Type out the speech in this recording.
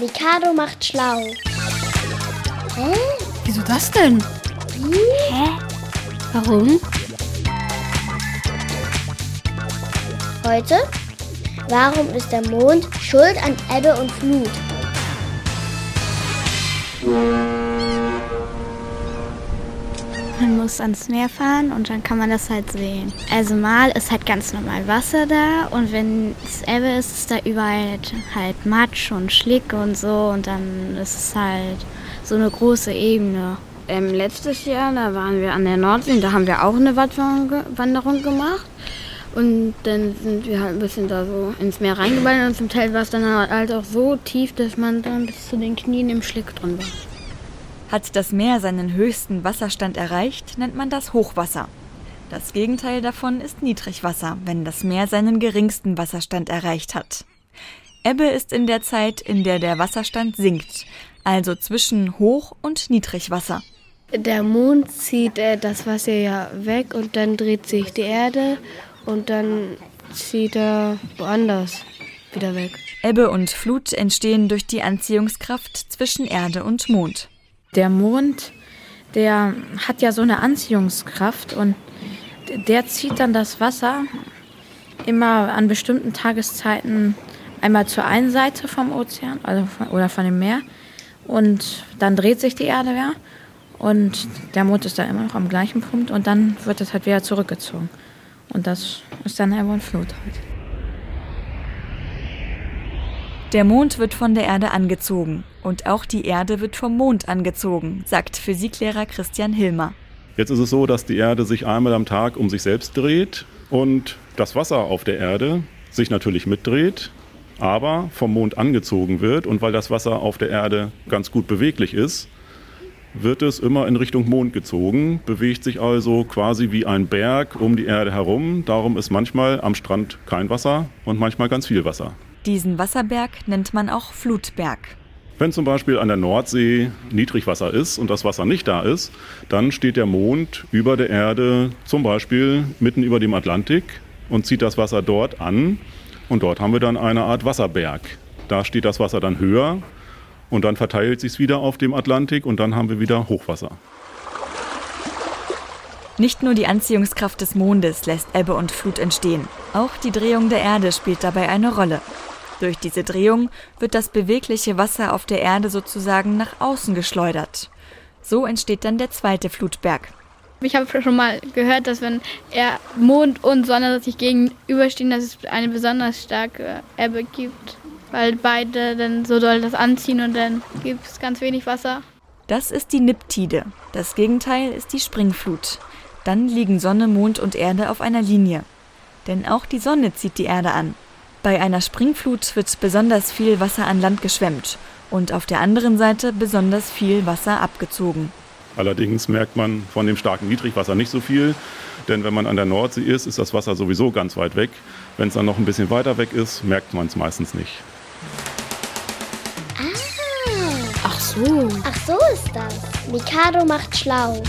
Mikado macht schlau. Hä? Wieso das denn? Hä? Warum? Heute? Warum ist der Mond schuld an Ebbe und Flut? Man muss ans Meer fahren und dann kann man das halt sehen. Also mal ist halt ganz normal Wasser da und wenn es Ebbe ist, ist da überall halt Matsch und Schlick und so und dann ist es halt so eine große Ebene. Ähm, letztes Jahr, da waren wir an der Nordsee, da haben wir auch eine Wanderung gemacht. Und dann sind wir halt ein bisschen da so ins Meer reingewandert und zum Teil war es dann halt auch so tief, dass man dann bis zu den Knien im Schlick drin war. Hat das Meer seinen höchsten Wasserstand erreicht, nennt man das Hochwasser. Das Gegenteil davon ist Niedrigwasser, wenn das Meer seinen geringsten Wasserstand erreicht hat. Ebbe ist in der Zeit, in der der Wasserstand sinkt, also zwischen Hoch- und Niedrigwasser. Der Mond zieht äh, das Wasser ja weg und dann dreht sich die Erde und dann zieht er woanders wieder weg. Ebbe und Flut entstehen durch die Anziehungskraft zwischen Erde und Mond. Der Mond, der hat ja so eine Anziehungskraft und der zieht dann das Wasser immer an bestimmten Tageszeiten einmal zur einen Seite vom Ozean also von, oder von dem Meer und dann dreht sich die Erde ja und der Mond ist da immer noch am gleichen Punkt und dann wird es halt wieder zurückgezogen. Und das ist dann Ebbe und Flut halt. Der Mond wird von der Erde angezogen und auch die Erde wird vom Mond angezogen, sagt Physiklehrer Christian Hilmer. Jetzt ist es so, dass die Erde sich einmal am Tag um sich selbst dreht und das Wasser auf der Erde sich natürlich mitdreht, aber vom Mond angezogen wird. Und weil das Wasser auf der Erde ganz gut beweglich ist, wird es immer in Richtung Mond gezogen, bewegt sich also quasi wie ein Berg um die Erde herum. Darum ist manchmal am Strand kein Wasser und manchmal ganz viel Wasser. Diesen Wasserberg nennt man auch Flutberg. Wenn zum Beispiel an der Nordsee Niedrigwasser ist und das Wasser nicht da ist, dann steht der Mond über der Erde zum Beispiel mitten über dem Atlantik und zieht das Wasser dort an. Und dort haben wir dann eine Art Wasserberg. Da steht das Wasser dann höher und dann verteilt sich es wieder auf dem Atlantik und dann haben wir wieder Hochwasser. Nicht nur die Anziehungskraft des Mondes lässt Ebbe und Flut entstehen, auch die Drehung der Erde spielt dabei eine Rolle. Durch diese Drehung wird das bewegliche Wasser auf der Erde sozusagen nach außen geschleudert. So entsteht dann der zweite Flutberg. Ich habe schon mal gehört, dass wenn er Mond und Sonne sich gegenüberstehen, dass es eine besonders starke Ebbe gibt, weil beide dann so doll das anziehen und dann gibt es ganz wenig Wasser. Das ist die Niptide. Das Gegenteil ist die Springflut. Dann liegen Sonne, Mond und Erde auf einer Linie. Denn auch die Sonne zieht die Erde an. Bei einer Springflut wird besonders viel Wasser an Land geschwemmt und auf der anderen Seite besonders viel Wasser abgezogen. Allerdings merkt man von dem starken Niedrigwasser nicht so viel, denn wenn man an der Nordsee ist, ist das Wasser sowieso ganz weit weg. Wenn es dann noch ein bisschen weiter weg ist, merkt man es meistens nicht. Ah. Ach so. Ach so ist das. Mikado macht schlau.